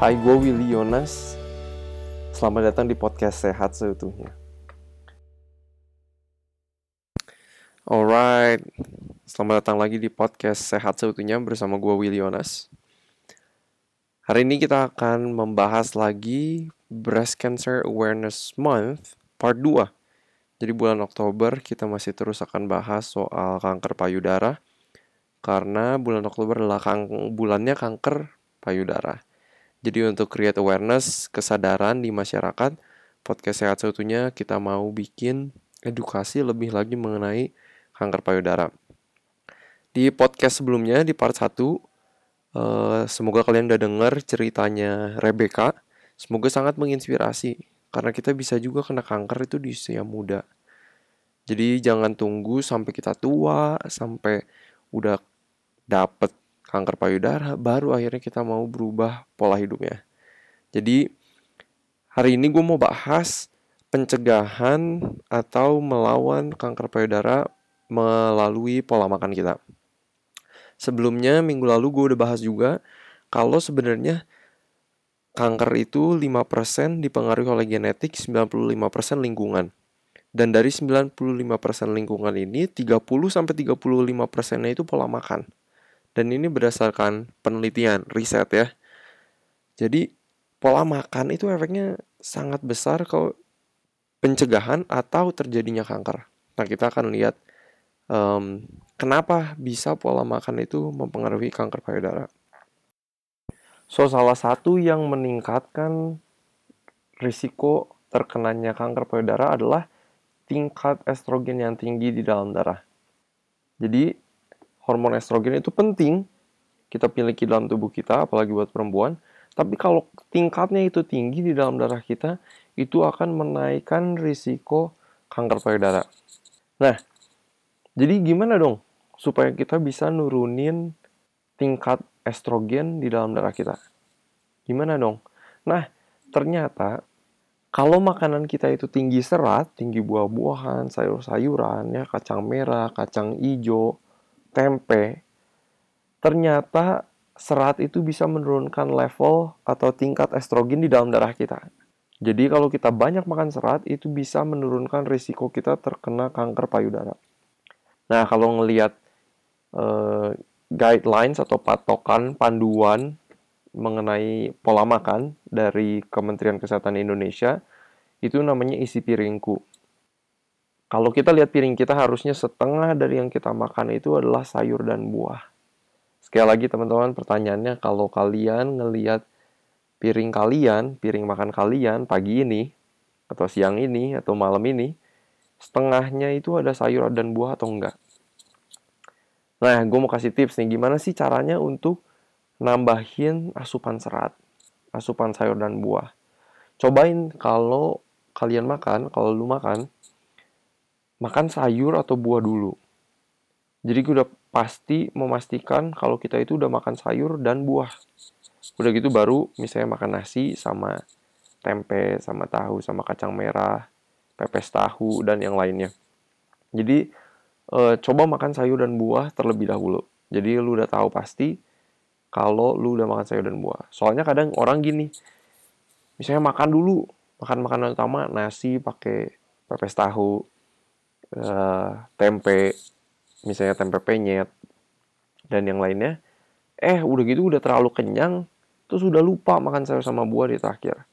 Hai, gue Willy Yonas. Selamat datang di podcast Sehat Seutuhnya. Alright, selamat datang lagi di podcast Sehat Seutuhnya bersama gue Willy Yonas. Hari ini kita akan membahas lagi Breast Cancer Awareness Month Part 2. Jadi bulan Oktober kita masih terus akan bahas soal kanker payudara karena bulan Oktober adalah kang bulannya kanker payudara. Jadi untuk create awareness, kesadaran di masyarakat, podcast sehat seutuhnya kita mau bikin edukasi lebih lagi mengenai kanker payudara. Di podcast sebelumnya, di part 1, uh, eh, semoga kalian udah denger ceritanya Rebecca. Semoga sangat menginspirasi, karena kita bisa juga kena kanker itu di usia muda. Jadi jangan tunggu sampai kita tua, sampai udah dapet kanker payudara, baru akhirnya kita mau berubah pola hidupnya. Jadi hari ini gue mau bahas pencegahan atau melawan kanker payudara melalui pola makan kita. Sebelumnya minggu lalu gue udah bahas juga kalau sebenarnya kanker itu 5% dipengaruhi oleh genetik, 95% lingkungan. Dan dari 95% lingkungan ini 30 sampai 35 persennya itu pola makan. Dan ini berdasarkan penelitian, riset ya. Jadi pola makan itu efeknya sangat besar kalau pencegahan atau terjadinya kanker. Nah kita akan lihat um, kenapa bisa pola makan itu mempengaruhi kanker payudara. So salah satu yang meningkatkan risiko terkenanya kanker payudara adalah tingkat estrogen yang tinggi di dalam darah. Jadi hormon estrogen itu penting kita miliki dalam tubuh kita, apalagi buat perempuan. Tapi kalau tingkatnya itu tinggi di dalam darah kita, itu akan menaikkan risiko kanker payudara. Nah, jadi gimana dong supaya kita bisa nurunin tingkat estrogen di dalam darah kita? Gimana dong? Nah, ternyata kalau makanan kita itu tinggi serat, tinggi buah-buahan, sayur-sayuran, ya kacang merah, kacang hijau, tempe, ternyata serat itu bisa menurunkan level atau tingkat estrogen di dalam darah kita. Jadi kalau kita banyak makan serat itu bisa menurunkan risiko kita terkena kanker payudara. Nah kalau ngelihat uh, guidelines atau patokan panduan mengenai pola makan dari Kementerian Kesehatan Indonesia itu namanya isi piringku. Kalau kita lihat piring kita harusnya setengah dari yang kita makan itu adalah sayur dan buah. Sekali lagi teman-teman pertanyaannya kalau kalian ngelihat piring kalian, piring makan kalian pagi ini atau siang ini atau malam ini, setengahnya itu ada sayur dan buah atau enggak. Nah, gue mau kasih tips nih, gimana sih caranya untuk nambahin asupan serat, asupan sayur dan buah. Cobain kalau kalian makan, kalau lu makan, makan sayur atau buah dulu. Jadi gue udah pasti memastikan kalau kita itu udah makan sayur dan buah. Udah gitu baru misalnya makan nasi sama tempe, sama tahu, sama kacang merah, pepes tahu, dan yang lainnya. Jadi e, coba makan sayur dan buah terlebih dahulu. Jadi lu udah tahu pasti kalau lu udah makan sayur dan buah. Soalnya kadang orang gini, misalnya makan dulu, makan makanan utama nasi pakai pepes tahu, uh, tempe, misalnya tempe penyet, dan yang lainnya, eh udah gitu udah terlalu kenyang, terus udah lupa makan sayur sama buah di terakhir.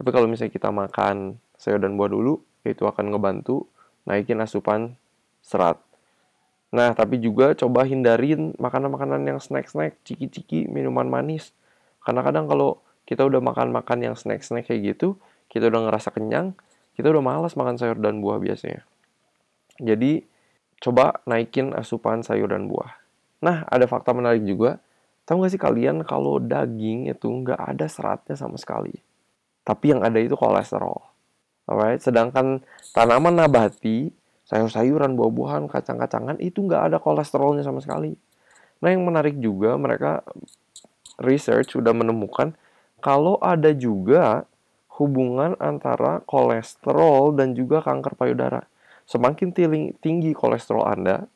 Tapi kalau misalnya kita makan sayur dan buah dulu, itu akan ngebantu naikin asupan serat. Nah, tapi juga coba hindarin makanan-makanan yang snack-snack, ciki-ciki, minuman manis. Karena kadang kalau kita udah makan-makan yang snack-snack kayak gitu, kita udah ngerasa kenyang, kita udah malas makan sayur dan buah biasanya. Jadi coba naikin asupan sayur dan buah. Nah, ada fakta menarik juga. Tahu nggak sih kalian kalau daging itu nggak ada seratnya sama sekali. Tapi yang ada itu kolesterol. Alright, sedangkan tanaman nabati, sayur-sayuran, buah-buahan, kacang-kacangan itu nggak ada kolesterolnya sama sekali. Nah, yang menarik juga mereka research sudah menemukan kalau ada juga hubungan antara kolesterol dan juga kanker payudara. Semakin tinggi kolesterol Anda,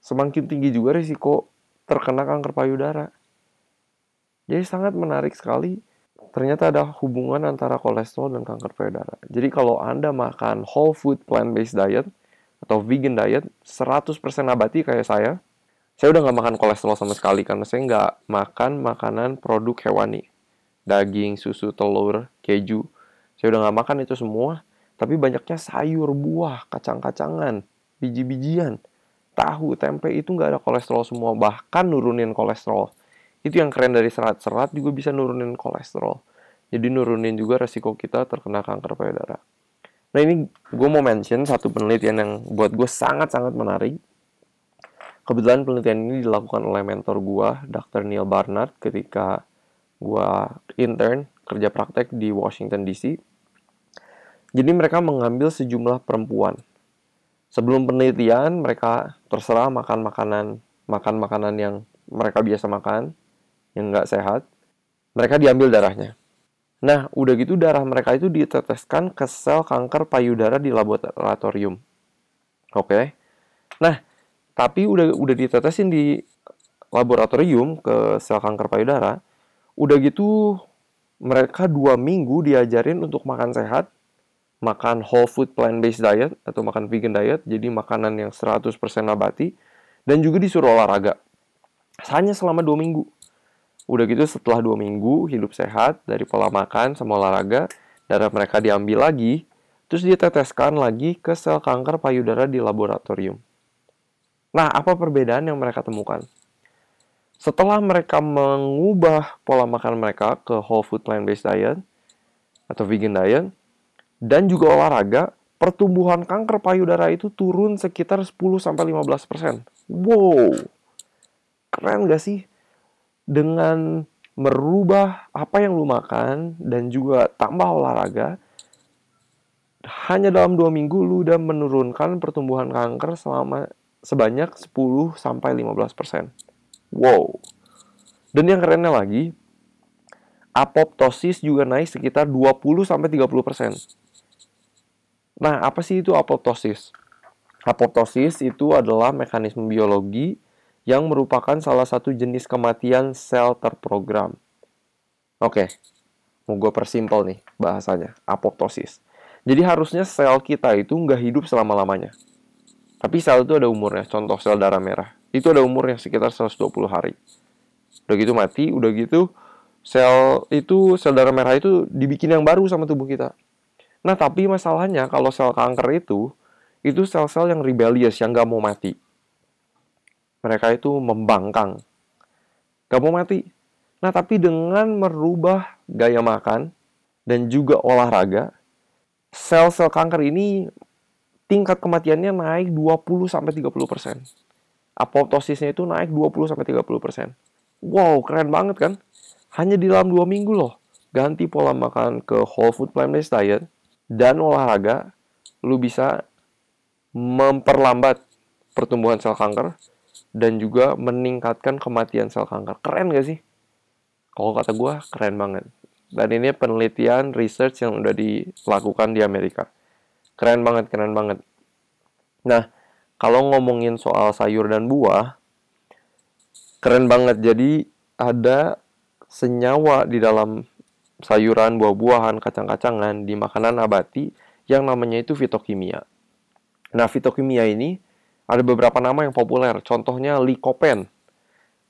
semakin tinggi juga risiko terkena kanker payudara. Jadi sangat menarik sekali ternyata ada hubungan antara kolesterol dan kanker payudara. Jadi kalau Anda makan whole food plant-based diet atau vegan diet, 100% nabati kayak saya, saya udah nggak makan kolesterol sama sekali karena saya nggak makan makanan produk hewani. Daging, susu, telur, keju. Saya udah nggak makan itu semua, tapi banyaknya sayur, buah, kacang-kacangan, biji-bijian, tahu, tempe itu nggak ada kolesterol semua, bahkan nurunin kolesterol. Itu yang keren dari serat-serat juga bisa nurunin kolesterol. Jadi nurunin juga resiko kita terkena kanker payudara. Nah ini gue mau mention satu penelitian yang buat gue sangat-sangat menarik. Kebetulan penelitian ini dilakukan oleh mentor gue, Dr. Neil Barnard, ketika gue intern kerja praktek di Washington DC. Jadi mereka mengambil sejumlah perempuan. Sebelum penelitian, mereka terserah makan makanan makan makanan yang mereka biasa makan, yang nggak sehat, mereka diambil darahnya. Nah, udah gitu darah mereka itu diteteskan ke sel kanker payudara di laboratorium. Oke. Nah, tapi udah udah ditetesin di laboratorium ke sel kanker payudara, udah gitu mereka dua minggu diajarin untuk makan sehat, makan whole food plant-based diet atau makan vegan diet, jadi makanan yang 100% nabati, dan juga disuruh olahraga. Hanya selama dua minggu. Udah gitu setelah dua minggu hidup sehat dari pola makan sama olahraga, darah mereka diambil lagi, terus diteteskan lagi ke sel kanker payudara di laboratorium. Nah, apa perbedaan yang mereka temukan? Setelah mereka mengubah pola makan mereka ke whole food plant-based diet atau vegan diet, dan juga olahraga, pertumbuhan kanker payudara itu turun sekitar 10-15%. Wow! Keren gak sih? dengan merubah apa yang lu makan dan juga tambah olahraga, hanya dalam dua minggu lu udah menurunkan pertumbuhan kanker selama sebanyak 10 sampai 15 persen. Wow. Dan yang kerennya lagi, apoptosis juga naik sekitar 20 sampai 30 persen. Nah, apa sih itu apoptosis? Apoptosis itu adalah mekanisme biologi yang merupakan salah satu jenis kematian sel terprogram. Oke, mau gue persimpel nih bahasanya, apoptosis. Jadi harusnya sel kita itu nggak hidup selama-lamanya. Tapi sel itu ada umurnya, contoh sel darah merah. Itu ada umurnya sekitar 120 hari. Udah gitu mati, udah gitu sel itu, sel darah merah itu dibikin yang baru sama tubuh kita. Nah, tapi masalahnya kalau sel kanker itu, itu sel-sel yang rebellious, yang nggak mau mati mereka itu membangkang. Gak mau mati. Nah, tapi dengan merubah gaya makan dan juga olahraga, sel-sel kanker ini tingkat kematiannya naik 20-30%. Apoptosisnya itu naik 20-30%. Wow, keren banget kan? Hanya di dalam dua minggu loh. Ganti pola makan ke whole food plant-based diet dan olahraga, lu bisa memperlambat pertumbuhan sel kanker dan juga meningkatkan kematian sel kanker. Keren gak sih? Kalau kata gue, keren banget. Dan ini penelitian research yang udah dilakukan di Amerika. Keren banget, keren banget. Nah, kalau ngomongin soal sayur dan buah, keren banget. Jadi ada senyawa di dalam sayuran, buah-buahan, kacang-kacangan di makanan nabati yang namanya itu fitokimia. Nah, fitokimia ini ada beberapa nama yang populer, contohnya likopen.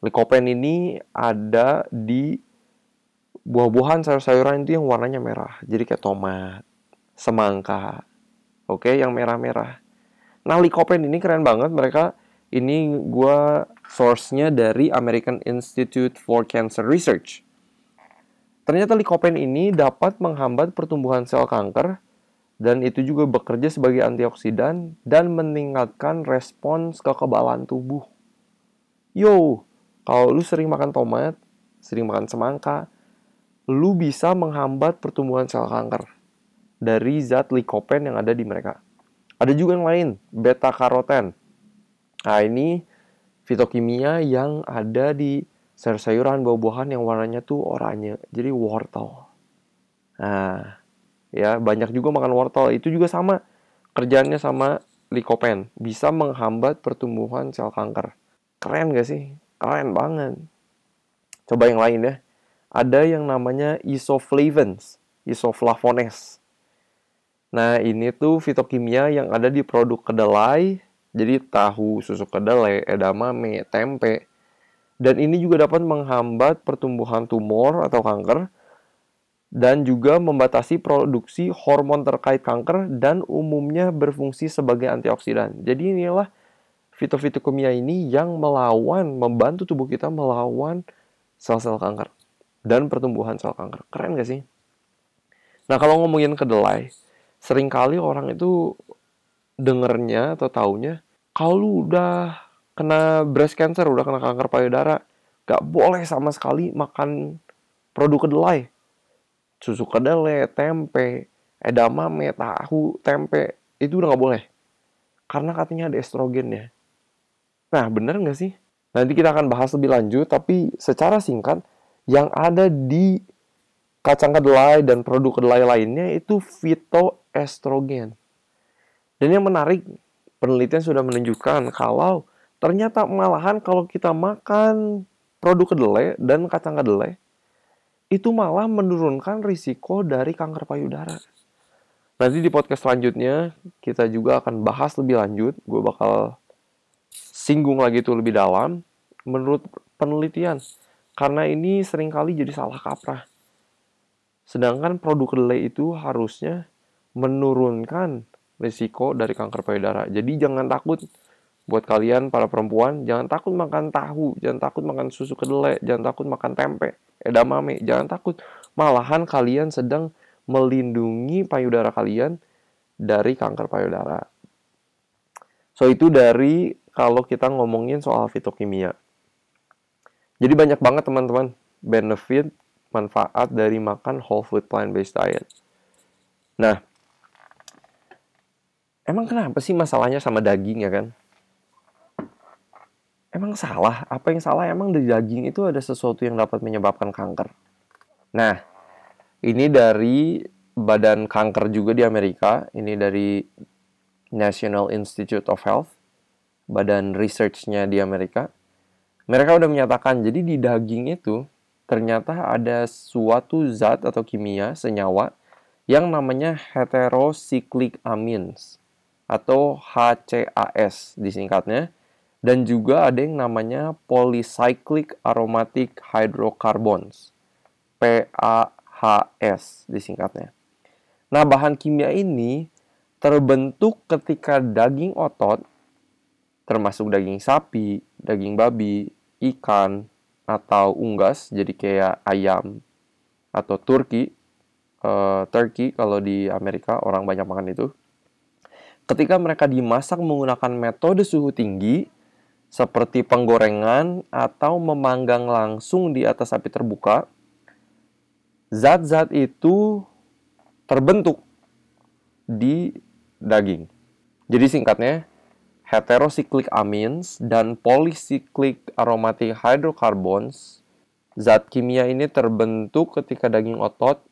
Likopen ini ada di buah-buahan sayur-sayuran itu yang warnanya merah. Jadi kayak tomat, semangka, oke, yang merah-merah. Nah, likopen ini keren banget. Mereka ini gue source-nya dari American Institute for Cancer Research. Ternyata likopen ini dapat menghambat pertumbuhan sel kanker dan itu juga bekerja sebagai antioksidan dan meningkatkan respons kekebalan tubuh. Yo, kalau lu sering makan tomat, sering makan semangka, lu bisa menghambat pertumbuhan sel kanker dari zat likopen yang ada di mereka. Ada juga yang lain, beta karoten. Nah, ini fitokimia yang ada di sayur-sayuran buah-buahan yang warnanya tuh oranye, jadi wortel. Nah, ya banyak juga makan wortel. Itu juga sama kerjanya sama likopen. Bisa menghambat pertumbuhan sel kanker. Keren gak sih? Keren banget. Coba yang lain ya. Ada yang namanya isoflavones, isoflavones. Nah, ini tuh fitokimia yang ada di produk kedelai, jadi tahu, susu kedelai, edamame, tempe. Dan ini juga dapat menghambat pertumbuhan tumor atau kanker dan juga membatasi produksi hormon terkait kanker dan umumnya berfungsi sebagai antioksidan. Jadi inilah fitofitokimia ini yang melawan, membantu tubuh kita melawan sel-sel kanker dan pertumbuhan sel kanker. Keren gak sih? Nah kalau ngomongin kedelai, sering kali orang itu dengernya atau taunya kalau udah kena breast cancer, udah kena kanker payudara, gak boleh sama sekali makan produk kedelai susu kedelai, tempe, edamame, tahu, tempe, itu udah nggak boleh. Karena katanya ada estrogennya. Nah, bener nggak sih? Nanti kita akan bahas lebih lanjut, tapi secara singkat, yang ada di kacang kedelai dan produk kedelai lainnya itu fitoestrogen. Dan yang menarik, penelitian sudah menunjukkan kalau ternyata malahan kalau kita makan produk kedelai dan kacang kedelai, itu malah menurunkan risiko dari kanker payudara. Nanti di podcast selanjutnya kita juga akan bahas lebih lanjut. Gue bakal singgung lagi itu lebih dalam menurut penelitian. Karena ini sering kali jadi salah kaprah. Sedangkan produk kedelai itu harusnya menurunkan risiko dari kanker payudara. Jadi jangan takut buat kalian para perempuan, jangan takut makan tahu, jangan takut makan susu kedelai, jangan takut makan tempe edamame. Jangan takut. Malahan kalian sedang melindungi payudara kalian dari kanker payudara. So itu dari kalau kita ngomongin soal fitokimia. Jadi banyak banget teman-teman benefit manfaat dari makan whole food plant based diet. Nah, emang kenapa sih masalahnya sama daging ya kan? Emang salah? Apa yang salah? Emang di daging itu ada sesuatu yang dapat menyebabkan kanker? Nah, ini dari badan kanker juga di Amerika. Ini dari National Institute of Health, badan research-nya di Amerika. Mereka udah menyatakan, jadi di daging itu ternyata ada suatu zat atau kimia, senyawa, yang namanya heterocyclic amines atau HCAS disingkatnya dan juga ada yang namanya polycyclic aromatic hydrocarbons PAHS disingkatnya. Nah, bahan kimia ini terbentuk ketika daging otot termasuk daging sapi, daging babi, ikan atau unggas jadi kayak ayam atau turki uh, turkey kalau di Amerika orang banyak makan itu. Ketika mereka dimasak menggunakan metode suhu tinggi, seperti penggorengan atau memanggang langsung di atas api terbuka, zat-zat itu terbentuk di daging. Jadi singkatnya, heterocyclic amines dan polycyclic aromatic hydrocarbons, zat kimia ini terbentuk ketika daging otot,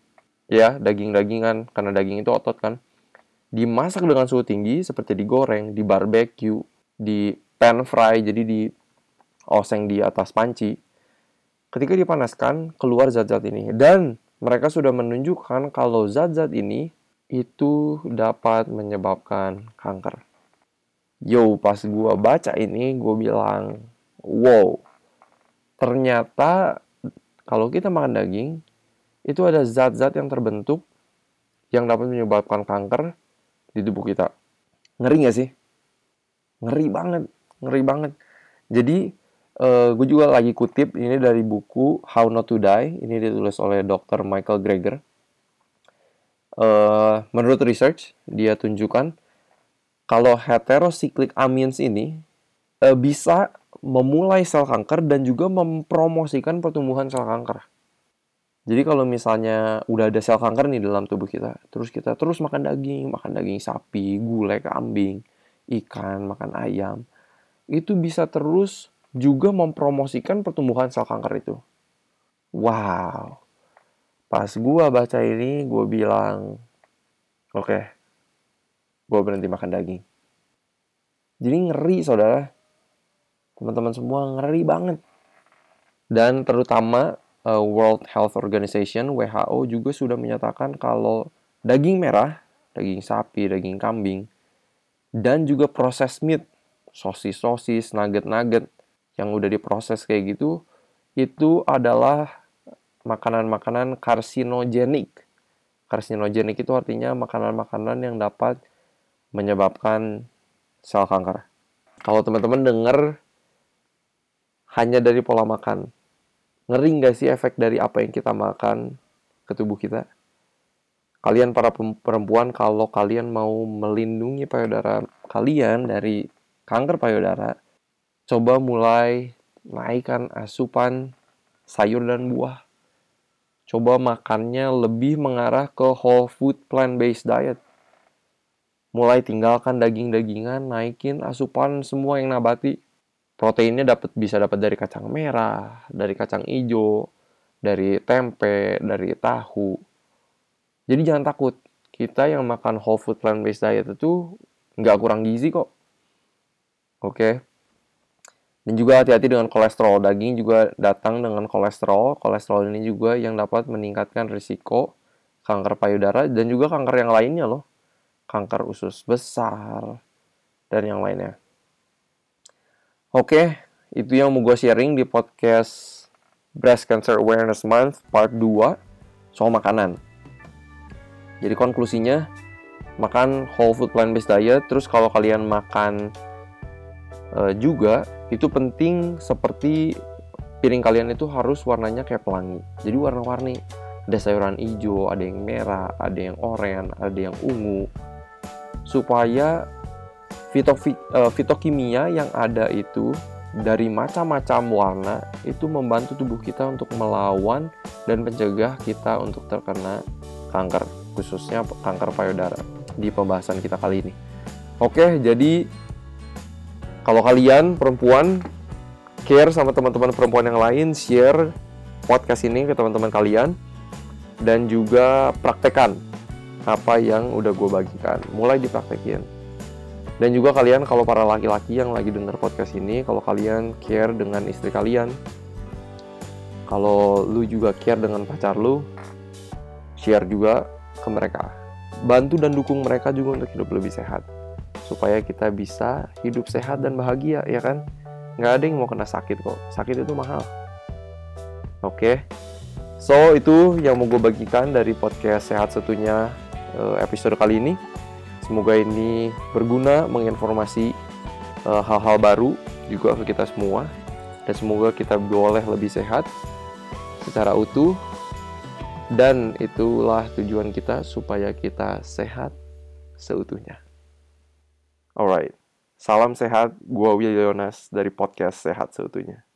ya daging-dagingan, karena daging itu otot kan, dimasak dengan suhu tinggi seperti digoreng, di barbecue, di pan fry jadi di oseng di atas panci ketika dipanaskan keluar zat-zat ini dan mereka sudah menunjukkan kalau zat-zat ini itu dapat menyebabkan kanker. Yo, pas gua baca ini, gue bilang, wow, ternyata kalau kita makan daging, itu ada zat-zat yang terbentuk yang dapat menyebabkan kanker di tubuh kita. Ngeri gak sih? Ngeri banget ngeri banget jadi uh, gue juga lagi kutip ini dari buku How Not to Die ini ditulis oleh Dr. Michael Greger uh, menurut research dia tunjukkan kalau heterocyclic amines ini uh, bisa memulai sel kanker dan juga mempromosikan pertumbuhan sel kanker. Jadi kalau misalnya udah ada sel kanker nih dalam tubuh kita, terus kita terus makan daging, makan daging sapi, gulai kambing, ikan, makan ayam, itu bisa terus juga mempromosikan pertumbuhan sel kanker itu. Wow. Pas gua baca ini, gua bilang, oke, okay, gua berhenti makan daging. Jadi ngeri, saudara. Teman-teman semua ngeri banget. Dan terutama uh, World Health Organization WHO juga sudah menyatakan kalau daging merah, daging sapi, daging kambing, dan juga proses meat, sosis-sosis, nugget-nugget yang udah diproses kayak gitu, itu adalah makanan-makanan karsinogenik. Karsinogenik itu artinya makanan-makanan yang dapat menyebabkan sel kanker. Kalau teman-teman dengar hanya dari pola makan, ngeri nggak sih efek dari apa yang kita makan ke tubuh kita? Kalian para perempuan, kalau kalian mau melindungi payudara kalian dari kanker payudara, coba mulai naikkan asupan sayur dan buah. Coba makannya lebih mengarah ke whole food plant-based diet mulai tinggalkan daging-dagingan, naikin asupan semua yang nabati. Proteinnya dapat bisa dapat dari kacang merah, dari kacang hijau, dari tempe, dari tahu. Jadi jangan takut. Kita yang makan whole food plant based diet itu nggak kurang gizi kok. Oke. Okay? Dan juga hati-hati dengan kolesterol. Daging juga datang dengan kolesterol. Kolesterol ini juga yang dapat meningkatkan risiko kanker payudara dan juga kanker yang lainnya loh kanker usus besar, dan yang lainnya. Oke, itu yang mau gue sharing di podcast Breast Cancer Awareness Month part 2 soal makanan. Jadi konklusinya, makan whole food plant-based diet, terus kalau kalian makan uh, juga, itu penting seperti piring kalian itu harus warnanya kayak pelangi. Jadi warna-warni. Ada sayuran hijau, ada yang merah, ada yang oranye, ada yang ungu, supaya uh, fitokimia yang ada itu dari macam-macam warna itu membantu tubuh kita untuk melawan dan mencegah kita untuk terkena kanker, khususnya kanker payudara di pembahasan kita kali ini. Oke, jadi kalau kalian perempuan care sama teman-teman perempuan yang lain, share podcast ini ke teman-teman kalian dan juga praktekan apa yang udah gue bagikan. Mulai dipraktekin. Dan juga kalian kalau para laki-laki yang lagi denger podcast ini kalau kalian care dengan istri kalian kalau lu juga care dengan pacar lu share juga ke mereka. Bantu dan dukung mereka juga untuk hidup lebih sehat supaya kita bisa hidup sehat dan bahagia ya kan nggak ada yang mau kena sakit kok sakit itu mahal oke okay? so itu yang mau gue bagikan dari podcast sehat satunya Eh, episode kali ini. Semoga ini berguna menginformasi eh, hal-hal baru juga ke kita semua dan semoga kita boleh lebih sehat secara utuh dan itulah tujuan kita supaya kita sehat seutuhnya. Alright, salam sehat, gua Will Yonas dari podcast Sehat Seutuhnya.